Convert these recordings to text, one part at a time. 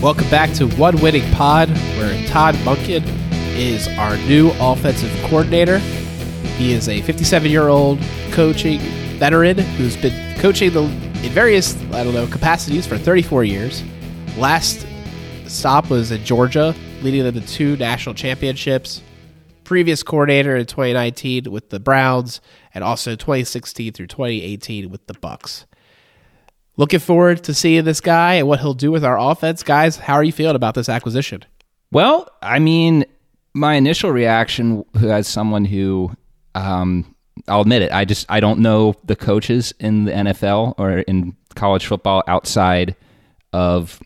Welcome back to One Winning Pod, where Todd Monken is our new offensive coordinator. He is a 57 year old coaching veteran who's been coaching the, in various, I don't know, capacities for 34 years. Last stop was in Georgia, leading them to two national championships. Previous coordinator in 2019 with the Browns, and also 2016 through 2018 with the Bucs. Looking forward to seeing this guy and what he'll do with our offense. Guys, how are you feeling about this acquisition? Well, I mean, my initial reaction as someone who, um, I'll admit it, I just I don't know the coaches in the NFL or in college football outside of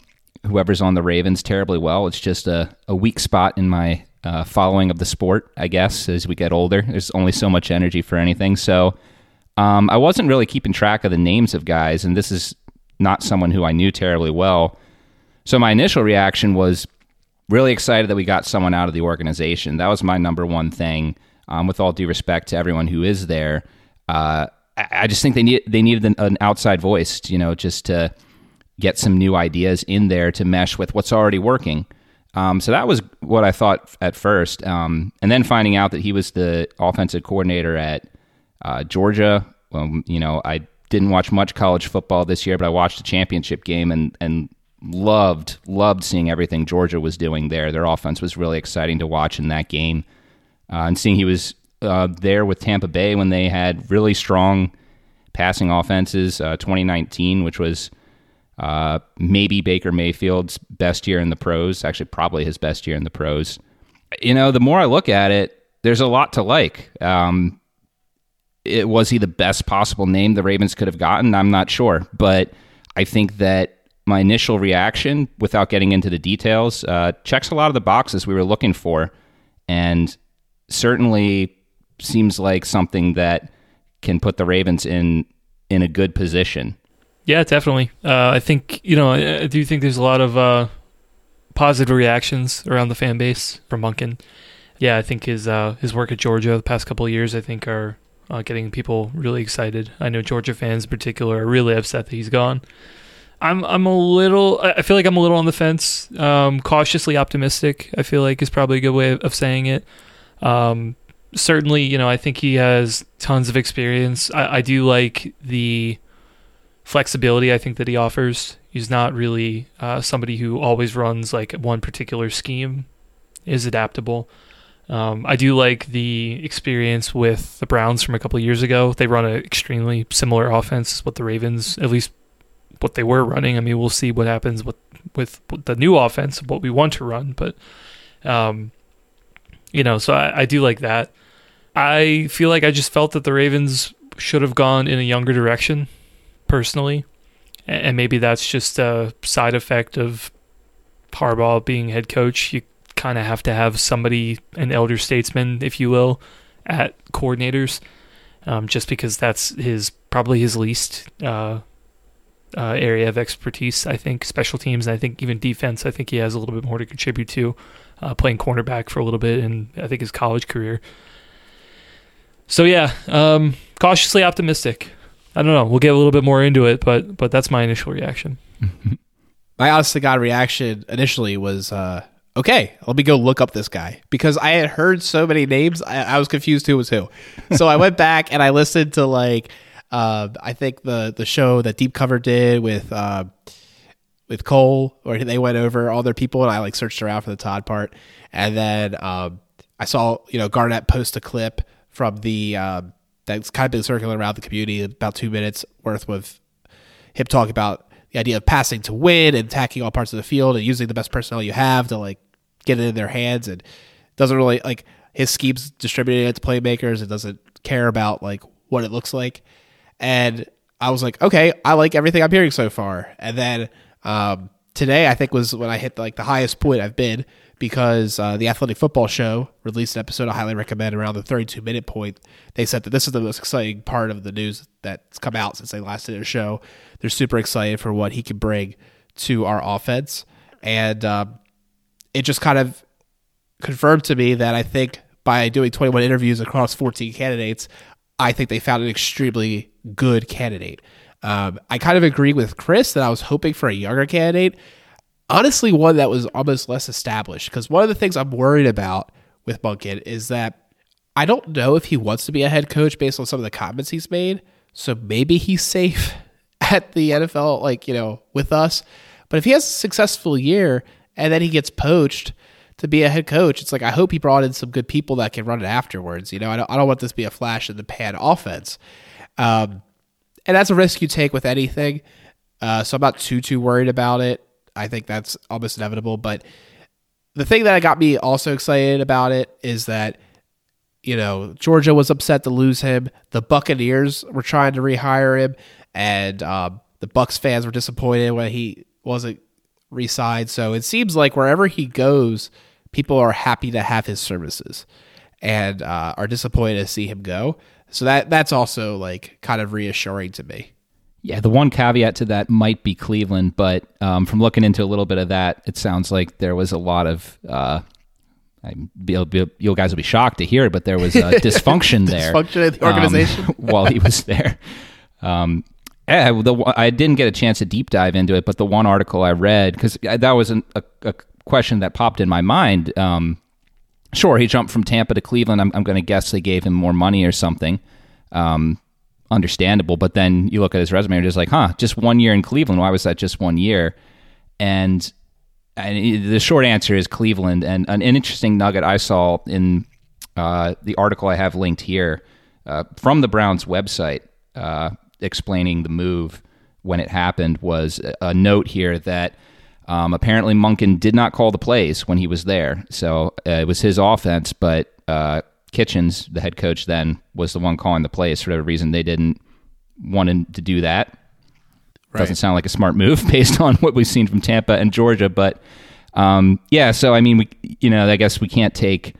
whoever's on the Ravens terribly well. It's just a, a weak spot in my uh, following of the sport, I guess, as we get older. There's only so much energy for anything. So um, I wasn't really keeping track of the names of guys, and this is not someone who I knew terribly well. So my initial reaction was really excited that we got someone out of the organization. That was my number one thing. Um, with all due respect to everyone who is there, uh, I, I, just think they need they needed an, an, outside voice, you know, just to get some new ideas in there to mesh with what's already working. Um, so that was what I thought at first, um, and then finding out that he was the offensive coordinator at uh, Georgia. Well, you know, I didn't watch much college football this year, but I watched the championship game and and loved loved seeing everything Georgia was doing there. Their offense was really exciting to watch in that game, uh, and seeing he was uh, there with Tampa Bay when they had really strong passing offenses. Uh, 2019, which was uh, maybe Baker Mayfield's best year in the pros, actually probably his best year in the pros. You know, the more I look at it, there's a lot to like. Um, it, was he the best possible name the Ravens could have gotten? I'm not sure, but I think that my initial reaction, without getting into the details, uh, checks a lot of the boxes we were looking for, and certainly seems like something that can put the Ravens in in a good position. Yeah, definitely. Uh, I think you know I, do think there's a lot of uh, positive reactions around the fan base for Monken. Yeah, I think his uh, his work at Georgia the past couple of years I think are uh, getting people really excited. I know Georgia fans in particular are really upset that he's gone. I'm I'm a little I feel like I'm a little on the fence. Um, cautiously optimistic. I feel like is probably a good way of, saying it. Um, certainly, you know, I think he has tons of experience. I, I do like the flexibility I think that he offers. He's not really uh, somebody who always runs like one particular scheme. Is adaptable. Um, I do like the experience with the Browns from a couple years ago. They run an extremely similar offense as what the Ravens, at least what they were running. I mean, we'll see what happens with with the new offense, what we want to run, but um, you know, so I, I do like that. I feel like I just felt that the Ravens should have gone in a younger direction, personally, and maybe that's just a side effect of Harbaugh being head coach. You kind of have to have somebody, an elder statesman, if you will, at coordinators, um, just because that's his probably his least uh, uh, area of expertise. I think special teams, I think even defense. I think he has a little bit more to contribute to, uh, playing cornerback for a little bit, and I think his college career. So yeah, um, cautiously optimistic. I don't know. We'll get a little bit more into it, but but that's my initial reaction. my honest to god reaction initially was uh, okay, let me go look up this guy because I had heard so many names, I, I was confused who was who. So I went back and I listened to like uh, I think the the show that Deep Cover did with uh, with Cole, where they went over all their people, and I like searched around for the Todd part, and then um, I saw you know Garnett post a clip from the uh, that's kind of been circulating around the community about two minutes worth of him talking about the idea of passing to win and attacking all parts of the field and using the best personnel you have to like get it in their hands and doesn't really like his schemes distributing it to playmakers and doesn't care about like what it looks like. And I was like, okay, I like everything I'm hearing so far. And then um, today I think was when I hit like the highest point I've been because uh, the Athletic Football Show released an episode I highly recommend around the 32 minute point. They said that this is the most exciting part of the news that's come out since they last did a show. They're super excited for what he can bring to our offense, and um, it just kind of confirmed to me that I think by doing 21 interviews across 14 candidates, I think they found an extremely good candidate. Um, I kind of agree with Chris that I was hoping for a younger candidate honestly one that was almost less established because one of the things I'm worried about with Monken is that I don't know if he wants to be a head coach based on some of the comments he's made. So maybe he's safe at the NFL, like, you know, with us. But if he has a successful year and then he gets poached to be a head coach, it's like I hope he brought in some good people that can run it afterwards. You know, I don't, I don't want this to be a flash in the pan offense. Um, and that's a risk you take with anything. Uh, so I'm not too too worried about it. I think that's almost inevitable. But the thing that got me also excited about it is that you know Georgia was upset to lose him. The Buccaneers were trying to rehire him, and um, the Bucs fans were disappointed when he wasn't re-signed. So it seems like wherever he goes, people are happy to have his services, and uh, are disappointed to see him go. So that that's also like kind of reassuring to me. Yeah, the one caveat to that might be Cleveland, but um, from looking into a little bit of that, it sounds like there was a lot of. Uh, I, you'll, you guys will be shocked to hear it, but there was uh, dysfunction there. Dysfunction in the organization um, while he was there. Um, yeah, the, I didn't get a chance to deep dive into it, but the one article I read because that was an, a, a, question that popped in my mind. Um, sure, he jumped from Tampa to Cleveland. I'm, I'm going to guess they gave him more money or something. Um, understandable. But then you look at his resume and just like, huh, just one year in Cleveland. Why was that just one year? And, and the short answer is Cleveland. And an interesting nugget I saw in uh, the article I have linked here uh, from the Browns website uh, explaining the move when it happened was a note here that um, apparently Monken did not call the plays when he was there. So uh, it was his offense, but uh, Kitchens, the head coach then, was the one calling the plays. For whatever reason, they didn't want to do that. Right. Doesn't sound like a smart move based on what we've seen from Tampa and Georgia. But um, yeah, so I mean, we you know, I guess we can't take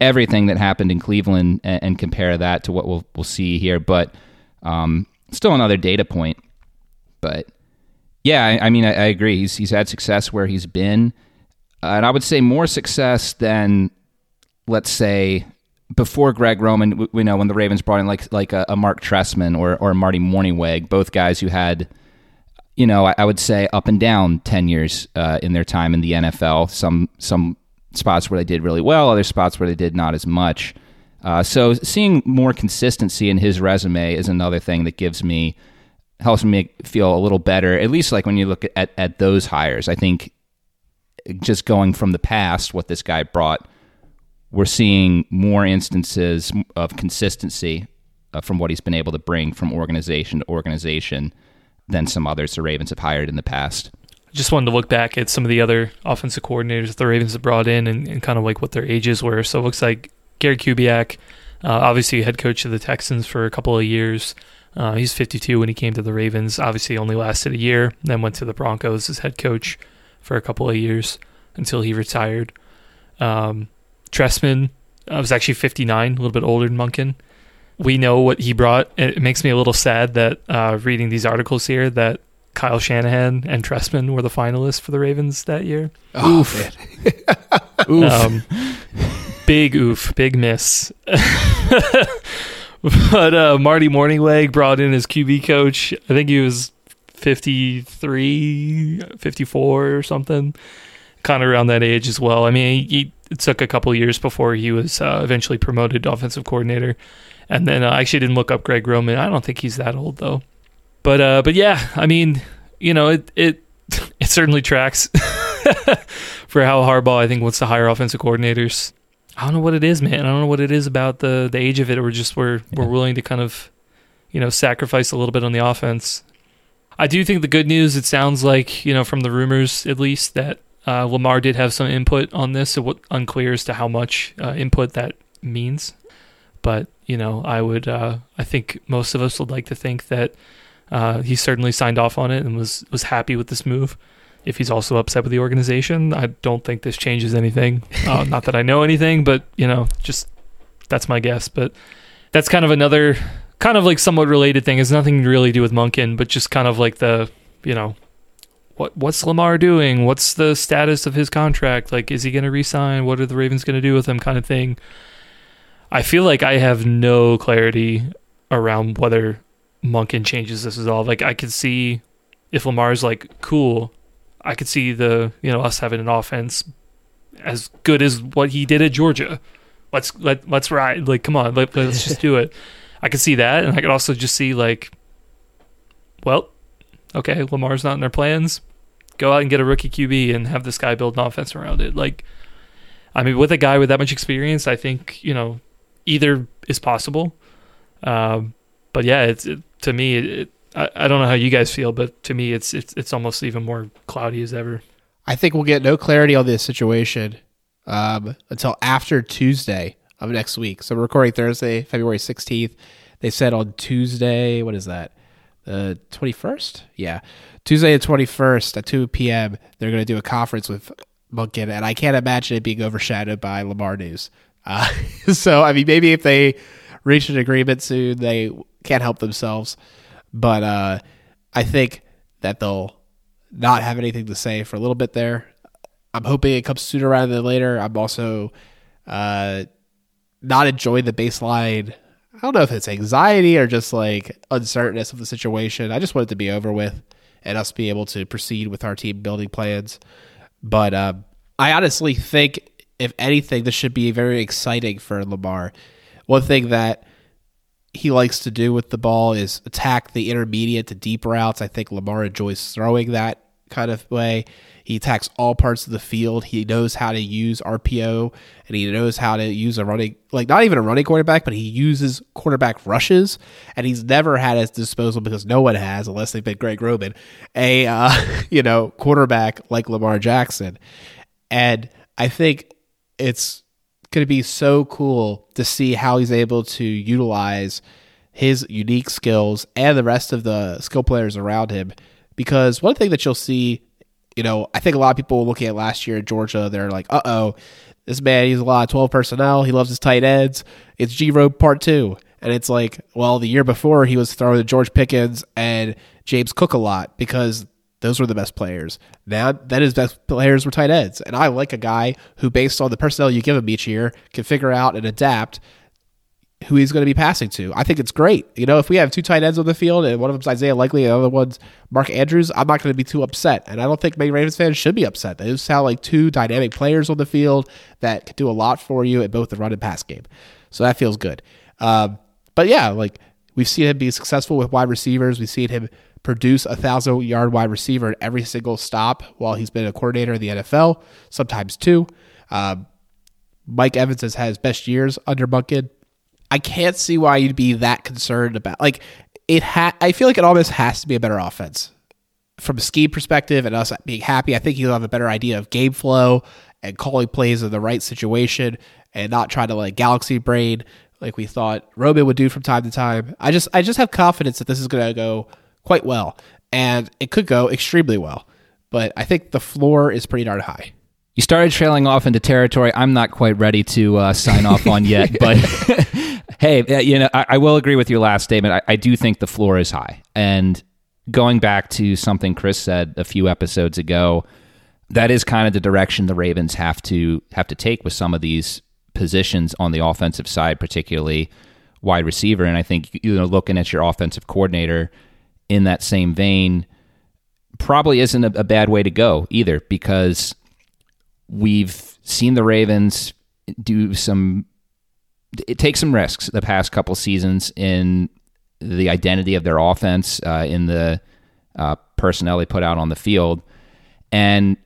everything that happened in Cleveland and, and compare that to what we'll we'll see here. But um, still another data point. But yeah, I, I mean, I, I, agree. He's he's had success where he's been, uh, and I would say more success than let's say before Greg Roman, we, know when the Ravens brought in like like a, a Marc Trestman or or Marty Mornhinweg, both guys who had, you know, I, I would say up and down tenures uh, in their time in the NFL. Some some spots where they did really well, other spots where they did not as much. Uh, so seeing more consistency in his resume is another thing that gives me helps me feel a little better. At least like when you look at at those hires, I think just going from the past, what this guy brought we're seeing more instances of consistency uh, from what he's been able to bring from organization to organization than some others the Ravens have hired in the past. I just wanted to look back at some of the other offensive coordinators the Ravens have brought in and, and kind of like what their ages were. So it looks like Gary Kubiak, uh, obviously head coach of the Texans for a couple of years. Uh, he's 52 when he came to the Ravens. Obviously, only lasted a year. Then went to the Broncos as head coach for a couple of years until he retired. Um, Trestman uh, was actually 59, a little bit older than Monken. We know what he brought. It makes me a little sad that uh, reading these articles here that Kyle Shanahan and Trestman were the finalists for the Ravens that year. Oh, oof. oof. Um, big oof, big miss. but uh, Marty Mornhinweg brought in his QB coach. I think he was 53, 54 or something, kind of around that age as well. I mean, he, it took a couple years before he was uh, eventually promoted to offensive coordinator. And then uh, I actually didn't look up Greg Roman. I don't think he's that old though. But uh, but yeah, I mean, you know, it it it certainly tracks for how Harbaugh I think wants to hire offensive coordinators. I don't know what it is, man. I don't know what it is about the the age of it. We're just we're yeah. we're willing to kind of, you know, sacrifice a little bit on the offense. I do think the good news. It sounds like you know from the rumors at least that uh, Lamar did have some input on this, so what, unclear as to how much uh, input that means. But you know, I would, uh, I think most of us would like to think that uh, he certainly signed off on it and was was happy with this move. If he's also upset with the organization, I don't think this changes anything. Uh, not that I know anything, but you know, just that's my guess. But that's kind of another, kind of like somewhat related thing. It's nothing to really to do with Monken, but just kind of like the, you know, what what's Lamar doing? What's the status of his contract? Like, is he going to resign? What are the Ravens going to do with him? Kind of thing. I feel like I have no clarity around whether Monken changes this at all. Like, I could see if Lamar's like, cool, I could see the you know us having an offense as good as what he did at Georgia. Let's let let's ride. Like, come on, let, let's just do it. I could see that, and I could also just see like, well, okay, Lamar's not in their plans. Go out and get a rookie QB and have this guy build an offense around it. Like, I mean, with a guy with that much experience, I think you know either is possible. Um, but yeah, it's it, to me. It, I, I don't know how you guys feel, but to me, it's it's it's almost even more cloudy as ever. I think we'll get no clarity on this situation um, until after Tuesday of next week. So we're recording Thursday, February 16th. They said on Tuesday, what is that? The 21st? Yeah. Tuesday the 21st at 2 p.m., they're going to do a conference with Monken, and I can't imagine it being overshadowed by Lamar news. Uh, so, I mean, maybe if they reach an agreement soon, they can't help themselves. But uh, I think that they'll not have anything to say for a little bit there. I'm hoping it comes sooner rather than later. I'm also uh, not enjoying the baseline. I don't know if it's anxiety or just like uncertainness of the situation. I just want it to be over with and us be able to proceed with our team building plans. But um, I honestly think, if anything, this should be very exciting for Lamar. One thing that he likes to do with the ball is attack the intermediate to deep routes. I think Lamar enjoys throwing that kind of way. He attacks all parts of the field. He knows how to use RPO and he knows how to use a running, like not even a running quarterback, but he uses quarterback rushes. And he's never had at his disposal because no one has, unless they've been Greg Roman, a uh, you know quarterback like Lamar Jackson. And I think it's going to be so cool to see how he's able to utilize his unique skills and the rest of the skill players around him. Because one thing that you'll see, you know, I think a lot of people looking at last year in Georgia, they're like, uh oh, this man, he's a lot of 12 personnel. He loves his tight ends. It's G Road part two. And it's like, well, the year before he was throwing to George Pickens and James Cook a lot because those were the best players. Now, then his best players were tight ends. And I like a guy who, based on the personnel you give him each year, can figure out and adapt who he's going to be passing to. I think it's great. You know, if we have two tight ends on the field and one of them's Isaiah Likely and the other one's Mark Andrews, I'm not going to be too upset. And I don't think many Ravens fans should be upset. They just sound like two dynamic players on the field that can do a lot for you at both the run and pass game. So that feels good. Um, but yeah, like we've seen him be successful with wide receivers. We've seen him produce a thousand yard wide receiver at every single stop while he's been a coordinator in the NFL, sometimes two. Um, Mike Evans has had his best years under Monken. I can't see why you'd be that concerned about like it. Ha- I feel like it almost has to be a better offense from a scheme perspective, and us being happy. I think you'll have a better idea of game flow and calling plays in the right situation, and not try to like galaxy brain like we thought Roman would do from time to time. I just I just have confidence that this is going to go quite well, and it could go extremely well. But I think the floor is pretty darn high. You started trailing off into territory I'm not quite ready to uh, sign off on yet, but hey, uh, you know, I, I, will agree with your last statement. I, I do think the floor is high, and going back to something Chris said a few episodes ago, that is kind of the direction the Ravens have to have to take with some of these positions on the offensive side, particularly wide receiver. And I think you know, looking at your offensive coordinator in that same vein, probably isn't a, a bad way to go either, because we've seen the Ravens do some it takes some risks the past couple seasons in the identity of their offense, uh, in the uh, personnel they put out on the field, and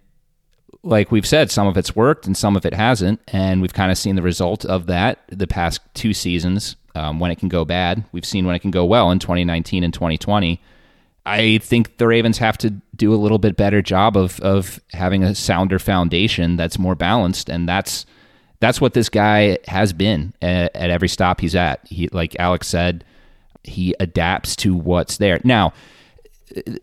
like we've said, some of it's worked and some of it hasn't, and we've kind of seen the result of that the past two seasons. Um, when it can go bad, we've seen when it can go well in 2019 and 2020. I think the Ravens have to do a little bit better job of of having a sounder foundation that's more balanced, and that's that's what this guy has been at, at every stop he's at. He, like Alex said, he adapts to what's there. Now,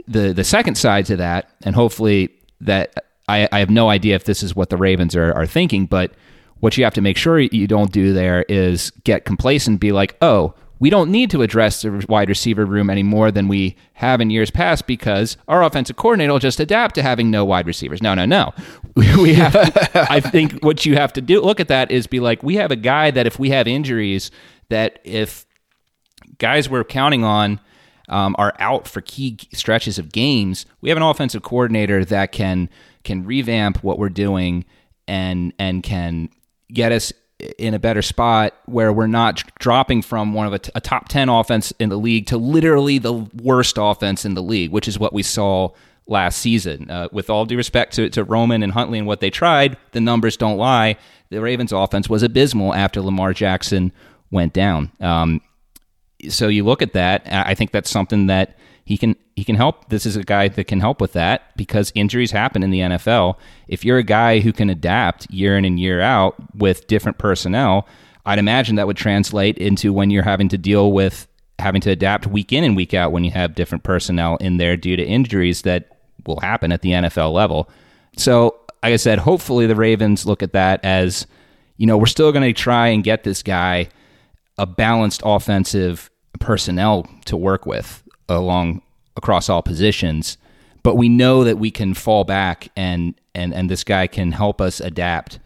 the the second side to that, and hopefully that I, I have no idea if this is what the Ravens are, are thinking, but what you have to make sure you don't do there is get complacent, be like, oh, we don't need to address the wide receiver room any more than we have in years past because our offensive coordinator will just adapt to having no wide receivers. No, no, no. We have. I think what you have to do look at that is be like, we have a guy that if we have injuries, that if guys we're counting on um, are out for key stretches of games, we have an offensive coordinator that can can revamp what we're doing and and can get us in a better spot where we're not dropping from one of a, t- a top 10 offense in the league to literally the worst offense in the league, which is what we saw last season. Uh, with all due respect to, to Roman and Huntley and what they tried, the numbers don't lie. The Ravens offense was abysmal after Lamar Jackson went down. Um, so you look at that, I think that's something that he can he can help. This is a guy that can help with that because injuries happen in the NFL. If you're a guy who can adapt year in and year out with different personnel, I'd imagine that would translate into when you're having to deal with having to adapt week in and week out when you have different personnel in there due to injuries that will happen at the NFL level. So, like I said, hopefully the Ravens look at that as, you know, we're still going to try and get this guy a balanced offensive personnel to work with along across all positions. But we know that we can fall back and and and this guy can help us adapt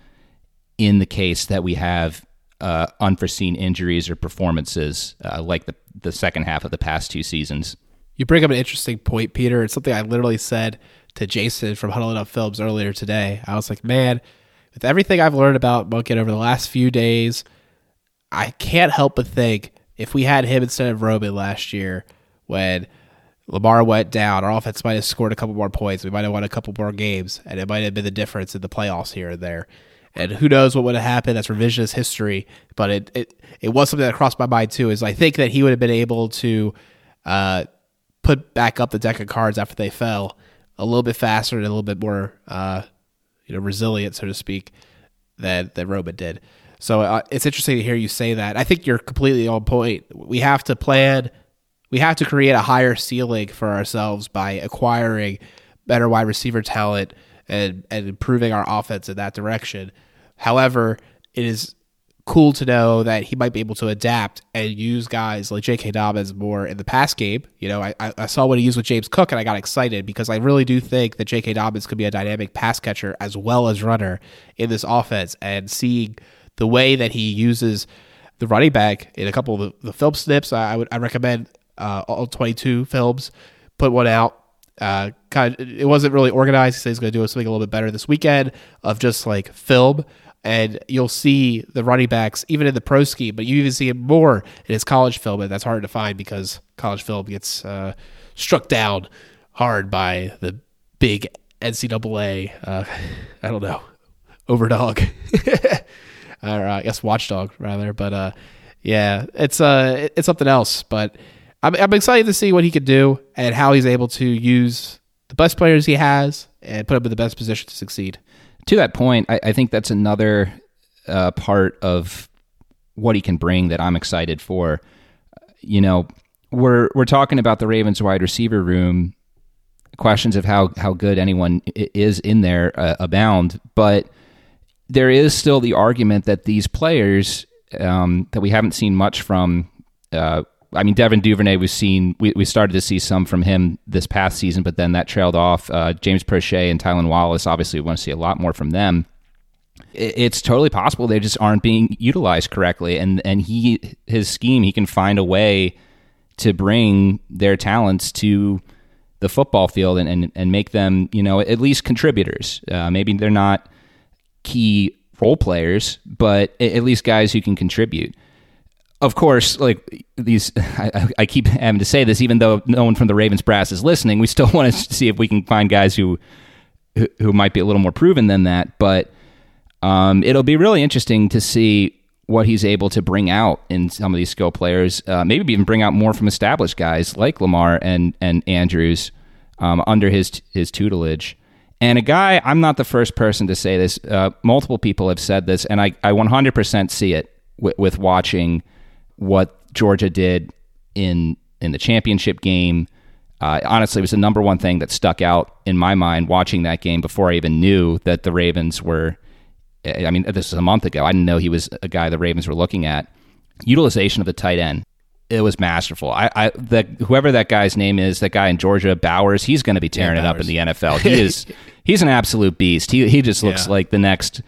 in the case that we have uh, unforeseen injuries or performances uh, like the the second half of the past two seasons. You bring up an interesting point, Peter. It's something I literally said to Jason from Huddling Up Films earlier today. I was like, man, with everything I've learned about Monken over the last few days, I can't help but think if we had him instead of Roman last year, when Lamar went down, our offense might have scored a couple more points. We might have won a couple more games, and it might have been the difference in the playoffs here and there. And who knows what would have happened? That's revisionist history, but it it, it was something that crossed my mind too. Is I think that he would have been able to uh, put back up the deck of cards after they fell a little bit faster and a little bit more uh, you know resilient, so to speak, than than Roman did. So uh, it's interesting to hear you say that. I think you're completely on point. We have to plan we have to create a higher ceiling for ourselves by acquiring better wide receiver talent and, and improving our offense in that direction. However, it is cool to know that he might be able to adapt and use guys like J.K. Dobbins more in the pass game. You know, I, I saw what he used with James Cook and I got excited because I really do think that J.K. Dobbins could be a dynamic pass catcher as well as runner in this offense. And seeing the way that he uses the running back in a couple of the, the film snips, I, I would I recommend uh, all 22 films, put one out. Uh, kind of, it wasn't really organized. He said he's going to do something a little bit better this weekend of just like film. And you'll see the running backs even in the pro scheme, but you even see it more in his college film, and that's hard to find because college film gets uh, struck down hard by the big NCAA. Uh, I don't know, overdog, or I guess watchdog rather. But uh, yeah, it's uh, it's something else. But I'm, I'm excited to see what he could do and how he's able to use the best players he has and put him in the best position to succeed. To that point, I, I think that's another uh, part of what he can bring that I'm excited for. You know, we're we're talking about the Ravens wide receiver room. Questions of how how good anyone is in there uh, abound, but there is still the argument that these players um, that we haven't seen much from uh, I mean, Devin Duvernay, we've seen, we, we started to see some from him this past season, but then that trailed off. Uh, James Proche and Tylan Wallace, obviously, we want to see a lot more from them. It, it's totally possible they just aren't being utilized correctly. And, and he, his scheme, he can find a way to bring their talents to the football field and, and, and make them, you know, at least contributors. Uh, maybe they're not key role players, but at least guys who can contribute of course, like these, I, I, keep having to say this, even though no one from the Ravens brass is listening. We still want to see if we can find guys who, who, might be a little more proven than that. But um, it'll be really interesting to see what he's able to bring out in some of these skill players. Uh, maybe even bring out more from established guys like Lamar and and Andrews um, under his his tutelage. And a guy, I'm not the first person to say this. Uh, multiple people have said this, and I, I 100% see it with, with watching what Georgia did in in the championship game. Uh, honestly, it was the number one thing that stuck out in my mind watching that game before I even knew that the Ravens were. I mean, this was a month ago. I didn't know he was a guy the Ravens were looking at. Utilization of the tight end, it was masterful. I, I that whoever that guy's name is, that guy in Georgia, Bowers, he's going to be tearing yeah, it up in the NFL. He is, he's an absolute beast. He he just looks yeah. like the next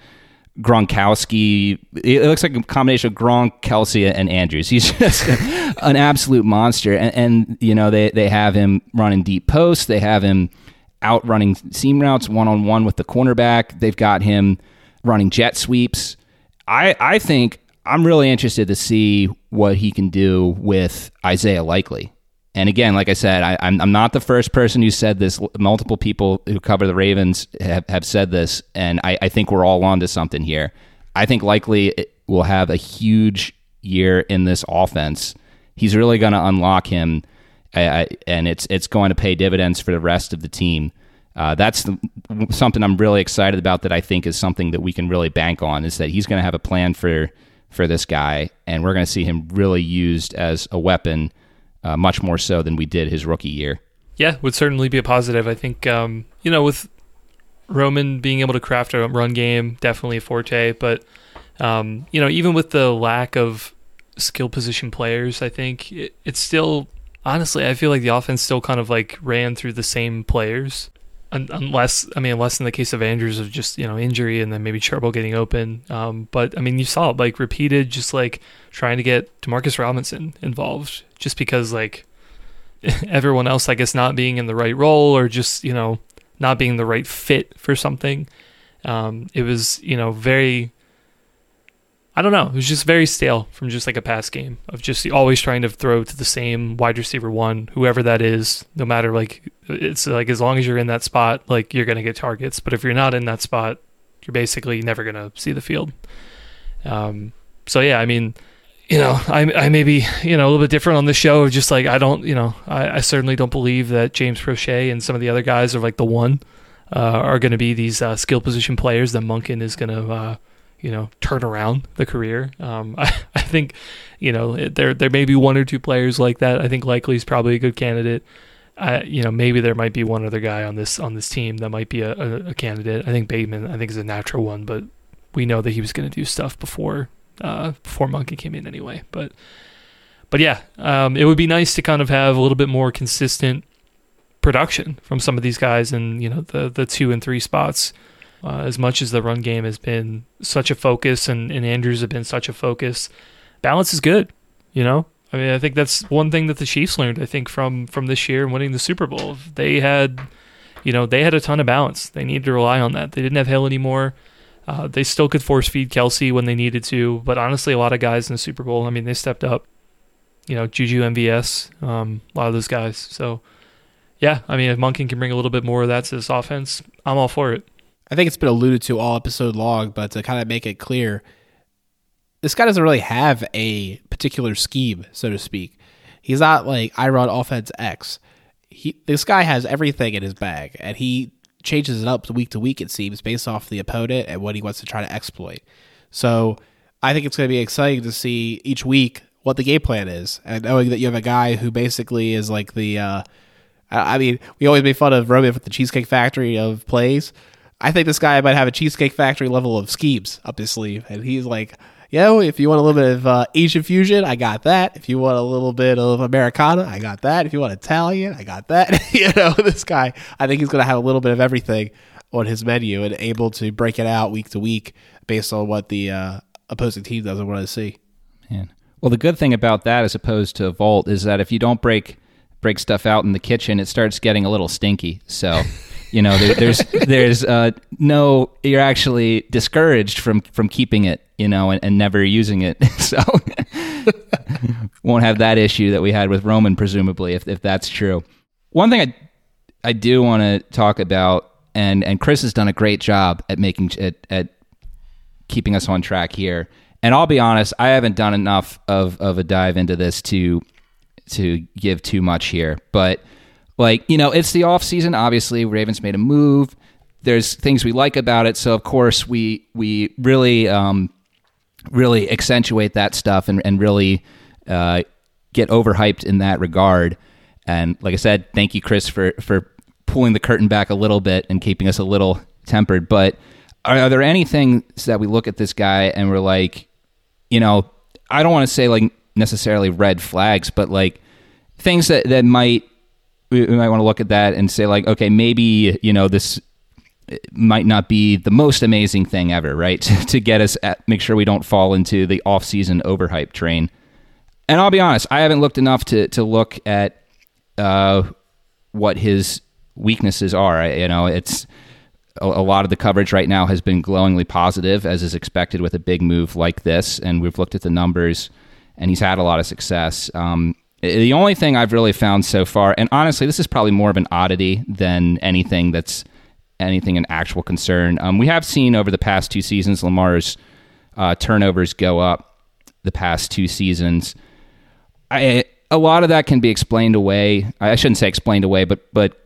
Gronkowski. It looks like a combination of Gronk, Kelce, and Andrews. He's just an absolute monster. And, and, you know, they, they have him running deep posts. They have him out running seam routes one on one with the cornerback. They've got him running jet sweeps. I, I think I'm really interested to see what he can do with Isaiah Likely. And again, like I said, I, am I'm, I'm not the first person who said this. Multiple people who cover the Ravens have, have said this, and I, I think we're all onto something here. I think Likely it will have a huge year in this offense. He's really going to unlock him, uh, and it's it's going to pay dividends for the rest of the team. Uh, that's the, something I'm really excited about. That I think is something that we can really bank on. Is that he's going to have a plan for for this guy, and we're going to see him really used as a weapon uh, much more so than we did his rookie year. Yeah, would certainly be a positive. I think um, you know with Roman being able to craft a run game, definitely a forte. But um, you know, even with the lack of skill position players, I think it, it's still honestly, I feel like the offense still kind of like ran through the same players. Unless, I mean, unless in the case of Andrews of just you know injury and then maybe Charbel getting open. Um, but I mean, you saw it like repeated, just like trying to get Demarcus Robinson involved, just because like everyone else, I guess, not being in the right role or just you know not being the right fit for something. Um, it was you know very I don't know. It was just very stale from just like a pass game of just always trying to throw to the same wide receiver one, whoever that is, no matter like it's like as long as you're in that spot, like you're gonna get targets. But if you're not in that spot, you're basically never gonna see the field. Um, so yeah, I mean, you know, I I may be you know a little bit different on the show. Just like I don't, you know, I, I certainly don't believe that James Proche and some of the other guys are like the one uh, are going to be these uh, skill position players that Monken is going to. Uh, you know turn around the career. Um, I, I think you know there there may be one or two players like that. I think Likely is probably a good candidate. I, you know, maybe there might be one other guy on this on this team that might be a, a, a candidate. I think Bateman, I think, is a natural one, but we know that he was going to do stuff before uh, before Monkey came in anyway. But but yeah, um, it would be nice to kind of have a little bit more consistent production from some of these guys in you know the the two and three spots. Uh, as much as the run game has been such a focus and, and Andrews have been such a focus, balance is good. You know, I mean, I think that's one thing that the Chiefs learned. I think from from this year and winning the Super Bowl, they had, you know, they had a ton of balance. They needed to rely on that. They didn't have Hill anymore. Uh, they still could force feed Kelce when they needed to, but honestly, a lot of guys in the Super Bowl, I mean, they stepped up. You know, Juju MVS, um, a lot of those guys. So, yeah, I mean, if Monken can bring a little bit more of that to this offense, I'm all for it. I think it's been alluded to all episode long, but to kind of make it clear, this guy doesn't really have a particular scheme, so to speak. He's not like I run offense X. He this guy has everything in his bag, and he changes it up week to week. It seems based off the opponent and what he wants to try to exploit. So I think it's going to be exciting to see each week what the game plan is, and knowing that you have a guy who basically is like the. Uh, I mean, we always make fun of Roman with the Cheesecake Factory of plays, I think this guy might have a Cheesecake Factory level of schemes up his sleeve, and he's like, yo, if you want a little bit of uh, Asian fusion, I got that. If you want a little bit of Americana, I got that. If you want Italian, I got that. you know, this guy, I think he's going to have a little bit of everything on his menu and able to break it out week to week based on what the uh, opposing team doesn't want to see. Man. Well, the good thing about that, as opposed to Vault, is that if you don't break break stuff out in the kitchen, it starts getting a little stinky. So. You know, there, there's there's uh, no you're actually discouraged from from keeping it, you know, and, and never using it. So won't have that issue that we had with Roman, presumably, if if that's true. One thing I I do want to talk about, and and Chris has done a great job at making at, at keeping us on track here. And I'll be honest, I haven't done enough of of a dive into this to to give too much here, but like, you know, it's the off season. Obviously, Ravens made a move. There's things we like about it, so of course we we really um, really accentuate that stuff and and really uh, get overhyped in that regard. And like I said, thank you, Chris, for for pulling the curtain back a little bit and keeping us a little tempered. But are, are there any things that we look at this guy and we're like, you know, I don't want to say like necessarily red flags, but like things that that might we, we might want to look at that and say like, okay, maybe you know this might not be the most amazing thing ever, right? to get us at make sure we don't fall into the off-season overhype train. And I'll be honest, I haven't looked enough to to look at uh, what his weaknesses are. I, you know, it's a, a, lot of the coverage right now has been glowingly positive, as is expected with a big move like this. And we've looked at the numbers, and he's had a lot of success. Um, the only thing I've really found so far, and honestly, this is probably more of an oddity than anything that's anything an actual concern. Um, we have seen over the past two seasons Lamar's uh, turnovers go up the past two seasons. I, a lot of that can be explained away. I shouldn't say explained away, but but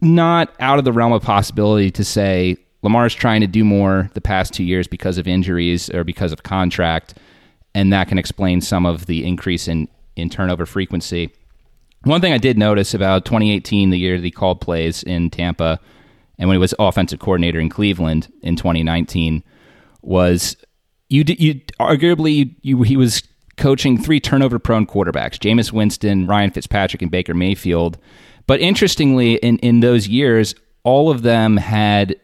not out of the realm of possibility to say Lamar's trying to do more the past two years because of injuries or because of contract, and that can explain some of the increase in in turnover frequency. One thing I did notice about 2018, the year that he called plays in Tampa, and when he was offensive coordinator in Cleveland in 2019, was you you arguably you he was coaching three turnover prone quarterbacks: Jameis Winston, Ryan Fitzpatrick, and Baker Mayfield. But interestingly, in in those years, all of them had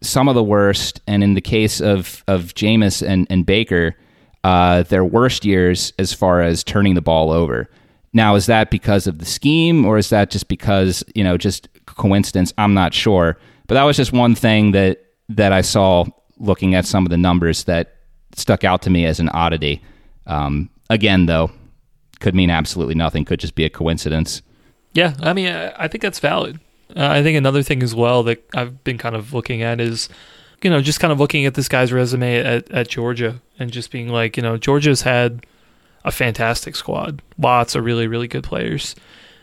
some of the worst, and in the case of of Jameis and and Baker uh, their worst years as far as turning the ball over. Now, is that because of the scheme, or is that just because you know just coincidence? I'm not sure, but that was just one thing that that I saw looking at some of the numbers that stuck out to me as an oddity. Um, again, though, could mean absolutely nothing. Could just be a coincidence. Yeah, I mean, I think that's valid. Uh, I think another thing as well that I've been kind of looking at is you know, just kind of looking at this guy's resume at, at Georgia and just being like, you know, Georgia's had a fantastic squad, lots of really, really good players.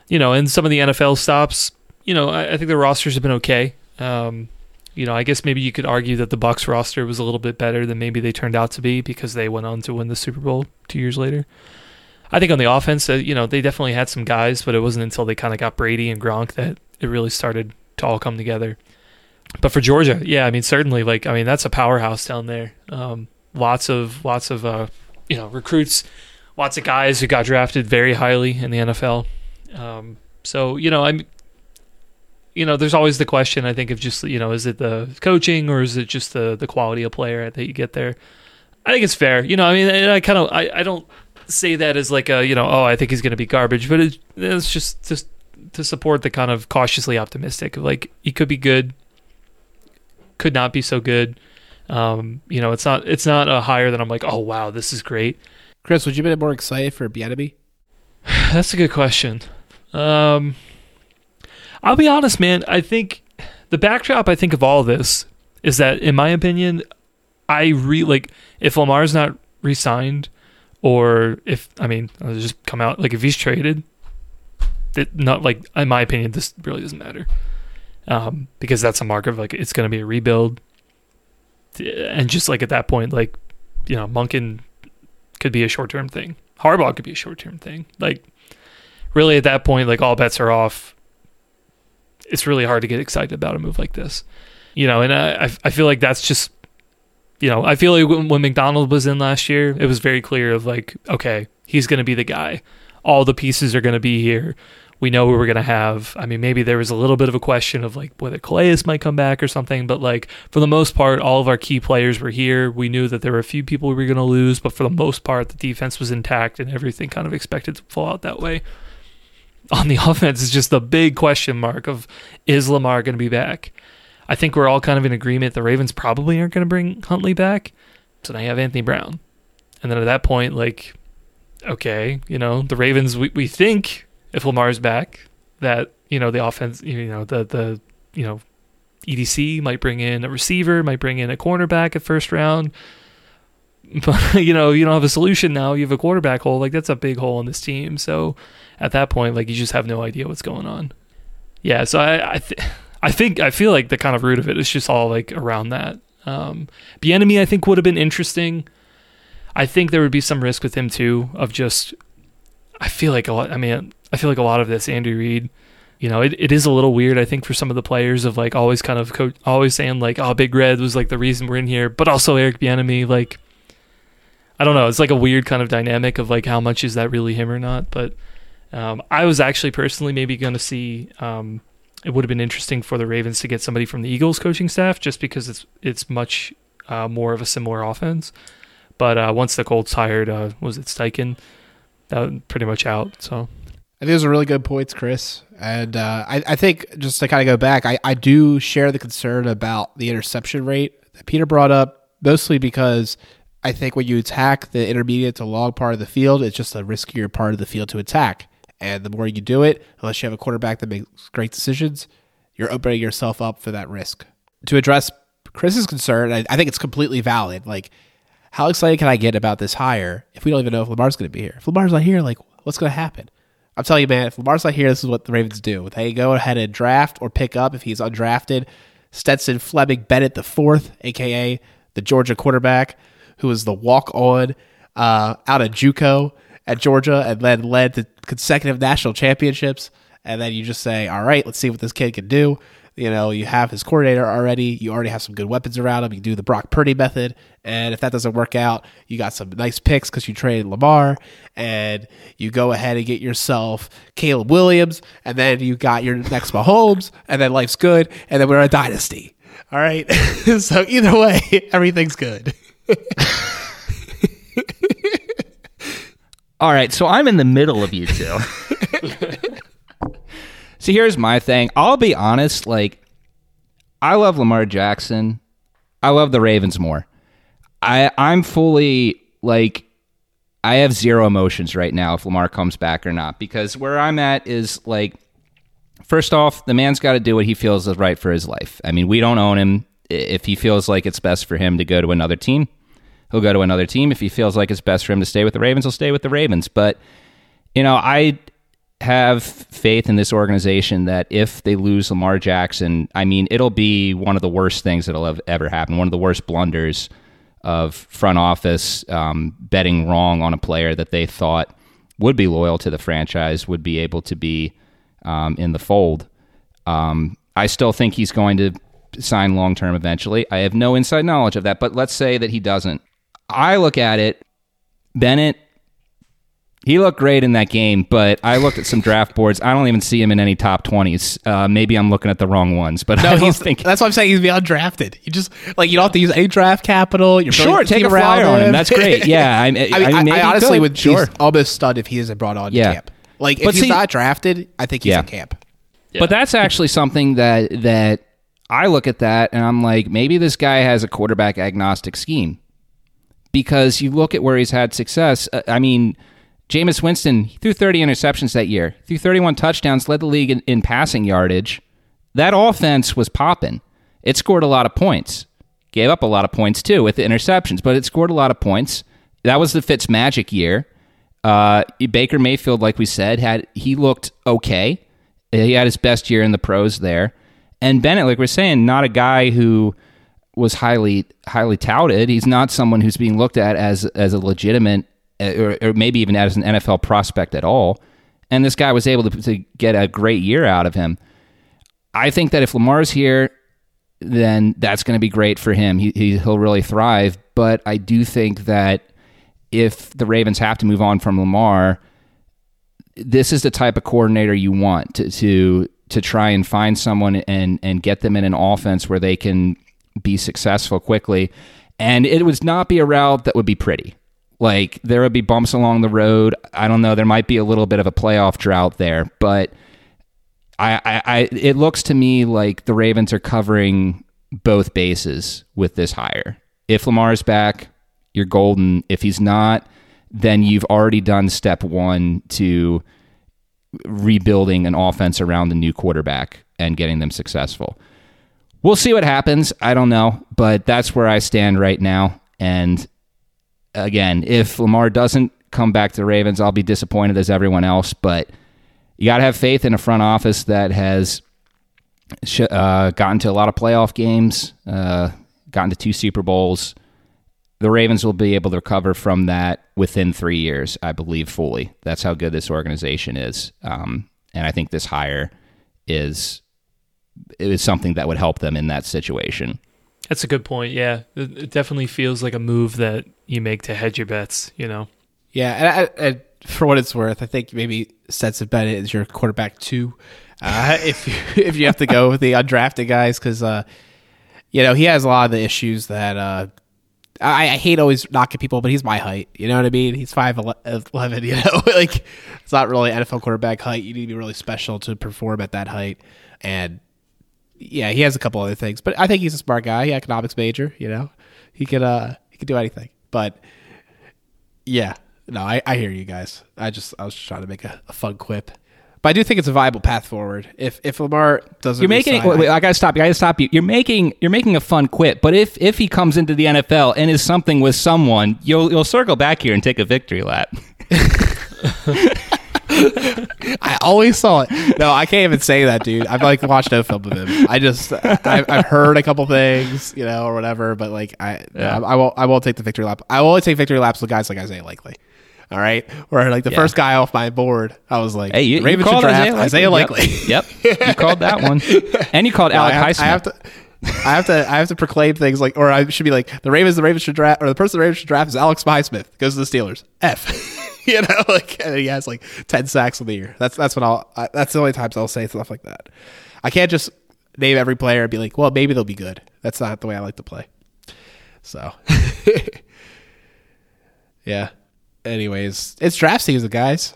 You know, and some of the NFL stops, you know, I, I think the rosters have been okay. Um, you know, I guess maybe you could argue that the Bucs roster was a little bit better than maybe they turned out to be because they went on to win the Super Bowl two years later. I think on the offense, uh, you know, they definitely had some guys, but it wasn't until they kind of got Brady and Gronk that it really started to all come together but for Georgia, yeah, I mean certainly like I mean that's a powerhouse down there. Um, lots of lots of uh, you know recruits, lots of guys who got drafted very highly in the NFL. Um, so you know I'm you know there's always the question I think of just you know is it the coaching or is it just the the quality of player that you get there. I think it's fair. You know I mean I kind of I, I don't say that as like a you know oh I think he's going to be garbage, but it, it's just just to support the kind of cautiously optimistic. Like he could be good could not be so good. Um, you know, it's not it's not a higher than I'm like, oh wow, this is great. Chris, would you been more excited for Bieniemy? That's a good question. Um, I'll be honest, man. I think the backdrop I think of all this is that, in my opinion, I re like if Lamar's not re-signed, or if I mean, I'll just come out like if he's traded, it not like in my opinion, this really doesn't matter um, because that's a mark of like it's going to be a rebuild. And just like at that point, like you know, Monken could be a short term thing. Harbaugh could be a short term thing. Like really, at that point, like all bets are off. It's really hard to get excited about a move like this, you know. And I I feel like that's just you know I feel like when, when Macdonald was in last year, it was very clear of like okay, he's going to be the guy. All the pieces are going to be here we know we were going to have. I mean, maybe there was a little bit of a question of like whether Calais might come back or something, but like for the most part, all of our key players were here. We knew that there were a few people we were going to lose, but for the most part, the defense was intact and everything kind of expected to fall out that way. On the offense, is just the big question mark of is Lamar going to be back? I think we're all kind of in agreement the Ravens probably aren't going to bring Huntley back. So now you have Anthony Brown. And then at that point, like, okay, you know, the Ravens, we, we think if Lamar's back, that you know the offense, you know the the you know EDC might bring in a receiver, might bring in a cornerback at first round. But you know you don't have a solution now. You have a quarterback hole. Like that's a big hole in this team. So at that point, like you just have no idea what's going on. Yeah. So I I, th- I think I feel like the kind of root of it is just all like around that. Um, Bieniemy I think would have been interesting. I think there would be some risk with him too of just I feel like a lot. I mean, I feel like a lot of this Andy Reid. You know, it, it is a little weird. I think for some of the players of like always kind of co- always saying like, "Oh, Big Red was like the reason we're in here," but also Eric Bieniemy. Like, I don't know. It's like a weird kind of dynamic of like how much is that really him or not. But um, I was actually personally maybe going to see um, it would have been interesting for the Ravens to get somebody from the Eagles coaching staff, just because it's it's much uh, more of a similar offense. But uh, once the Colts hired, uh, was it Steichen? That was pretty much out. So I think those are really good points, Chris. And uh, I, I think just to kind of go back, I, I do share the concern about the interception rate that Peter brought up, mostly because I think when you attack the intermediate to long part of the field, it's just a riskier part of the field to attack. And the more you do it, unless you have a quarterback that makes great decisions, you're opening yourself up for that risk. To address Chris's concern, I, I think it's completely valid. Like, how excited can I get about this hire if we don't even know if Lamar's going to be here? If Lamar's not here, like, what's going to happen? I'm telling you, man, if Lamar's not here, this is what the Ravens do. They go ahead and draft or pick up if he's undrafted Stetson Fleming Bennett the fourth, aka the Georgia quarterback, who was the walk on uh, out of JUCO at Georgia and then led to consecutive national championships. And then you just say, all right, let's see what this kid can do. You know, you have his coordinator already. You already have some good weapons around him. You do the Brock Purdy method. And if that doesn't work out, you got some nice picks because you traded Lamar. And you go ahead and get yourself Caleb Williams. And then you got your next Mahomes. And then life's good. And then we're a dynasty. All right. so either way, everything's good. All right, so I'm in the middle of you two. So here's my thing. I'll be honest, like I love Lamar Jackson. I love the Ravens more. I I'm fully like I have zero emotions right now if Lamar comes back or not because where I'm at is like first off, the man's got to do what he feels is right for his life. I mean, we don't own him. If he feels like it's best for him to go to another team, he'll go to another team. If he feels like it's best for him to stay with the Ravens, he'll stay with the Ravens. But, you know, I have faith in this organization that if they lose Lamar Jackson, I mean, it'll be one of the worst things that'll have ever happen, one of the worst blunders of front office um, betting wrong on a player that they thought would be loyal to the franchise, would be able to be um, in the fold. Um, I still think he's going to sign long term eventually. I have no inside knowledge of that, but let's say that he doesn't. I look at it, Bennett, he looked great in that game, but I looked at some draft boards. I don't even see him in any top 20s. Uh, maybe I'm looking at the wrong ones, but No, I don't he's, think. that's what I'm saying. He's beyond drafted. You just like you don't have to use any draft capital. You're Sure, building take a flyer on him. That's great. Yeah, I, I, I mean, I, I, mean, honestly would sure. be almost stunned if he isn't brought on Yeah. camp. Like if But he's see- not drafted, I think he's Yeah. in camp. But that's actually something that that I look at that and I'm like, maybe this guy has a quarterback agnostic scheme. Because you look at where he's had success. uh, I mean, Jameis Winston threw 30 interceptions that year, threw 31 touchdowns, led the league in, in passing yardage. That offense was popping. It scored a lot of points. Gave up a lot of points too with the interceptions, but it scored a lot of points. That was the Fitz magic year. Uh, Baker Mayfield, like we said, had he looked okay. He had his best year in the pros there. And Bennett, like we're saying, not a guy who was highly highly touted. He's not someone who's being looked at as as a legitimate Uh, or, or maybe even as an NFL prospect at all. And this guy was able to, to get a great year out of him. I think that if Lamar's here, then that's going to be great for him. He, he he'll really thrive. But I do think that if the Ravens have to move on from Lamar, this is the type of coordinator you want to to to try and find someone and and get them in an offense where they can be successful quickly. And it would not be a route that would be pretty. Like there would be bumps along the road. I don't know. There might be a little bit of a playoff drought there, but I, I, I it looks to me like the Ravens are covering both bases with this hire. If Lamar's back, you're golden. If he's not, then you've already done step one to rebuilding an offense around the new quarterback and getting them successful. We'll see what happens. I don't know, but that's where I stand right now. And again, if Lamar doesn't come back to the Ravens, I'll be disappointed as everyone else. But you got to have faith in a front office that has uh, gotten to a lot of playoff games, uh, gotten to two Super Bowls. The Ravens will be able to recover from that within three years, I believe, fully. That's how good this organization is. Um, and I think this hire is is something that would help them in that situation. That's a good point. Yeah, it definitely feels like a move that you make to hedge your bets. You know, Yeah, and, I, for what it's worth, I think maybe Stetson Bennett is your quarterback two uh, if you, if you have to go with the undrafted guys, because uh, you know he has a lot of the issues that uh, I, I hate always knocking people, but he's my height. You know what I mean? He's five eleven. You know, like it's not really NFL quarterback height. You need to be really special to perform at that height, and yeah, he has a couple other things, but I think he's a smart guy. He economics major. You know, he could uh he could do anything, but yeah, no, I, I hear you guys. I just I was just trying to make a, a fun quip. But I do think it's a viable path forward. If if Lamar doesn't, You're making. resign, Wait, wait, I gotta stop. you. I gotta stop you. You're making. You're making a fun quit. But if if he comes into the NFL and is something with someone, you'll you'll circle back here and take a victory lap. I always saw it. No, I can't even say that, dude. I've like watched no film of him. I just I've, I've heard a couple things, you know, or whatever. But like I, Yeah. I, I won't I won't take the victory lap. I will only take victory laps with guys like Isaiah Likely. All right, where like the Yeah. first guy off my board, I was like, Hey, you, Ravens you should called draft Isaiah Likely. Yep. Yep. you called that one, and you called No, I, Alec have, Highsmith. I have to. I have to. I have to proclaim things like, or I should be like, the Ravens. The Ravens should draft, or the person the Ravens should draft is Alex Highsmith. Goes to the Steelers. F. you know, like he has like ten sacks in the year. That's that's what I'll. I, that's the only times I'll say stuff like that. I can't just name every player and be like, well, maybe they'll be good. That's not the way I like to play. So, yeah. Anyways, it's draft season, guys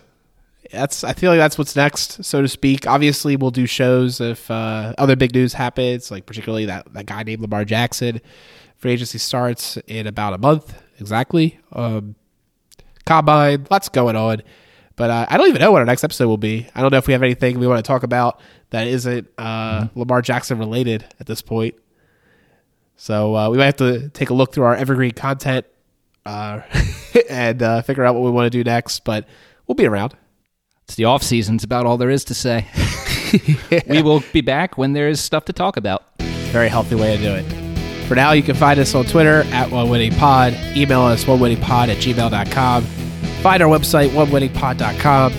that's I feel like that's what's next, so to speak. Obviously, we'll do shows if uh, other big news happens, like particularly that that guy named Lamar Jackson. Free agency starts in about a month exactly. Um, combine, lots going on, but uh, I don't even know what our next episode will be. I don't know if we have anything we want to talk about that isn't uh, Lamar Jackson related at this point. So uh, we might have to take a look through our evergreen content uh, and uh, figure out what we want to do next. But we'll be around. It's the off season. It's about all there is to say. We will be back when there is stuff to talk about. Very healthy way to do it. For now, you can find us on Twitter at One Winning Pod. Email us onewinningpod at gmail.com. Find our website, onewinningpod.com.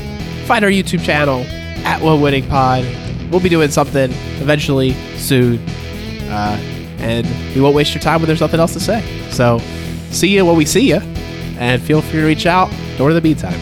Find our YouTube channel at One Winning Pod. We'll be doing something eventually soon. Uh, and we won't waste your time when there's nothing else to say. So, see you when we see you. And feel free to reach out. Or in the meantime.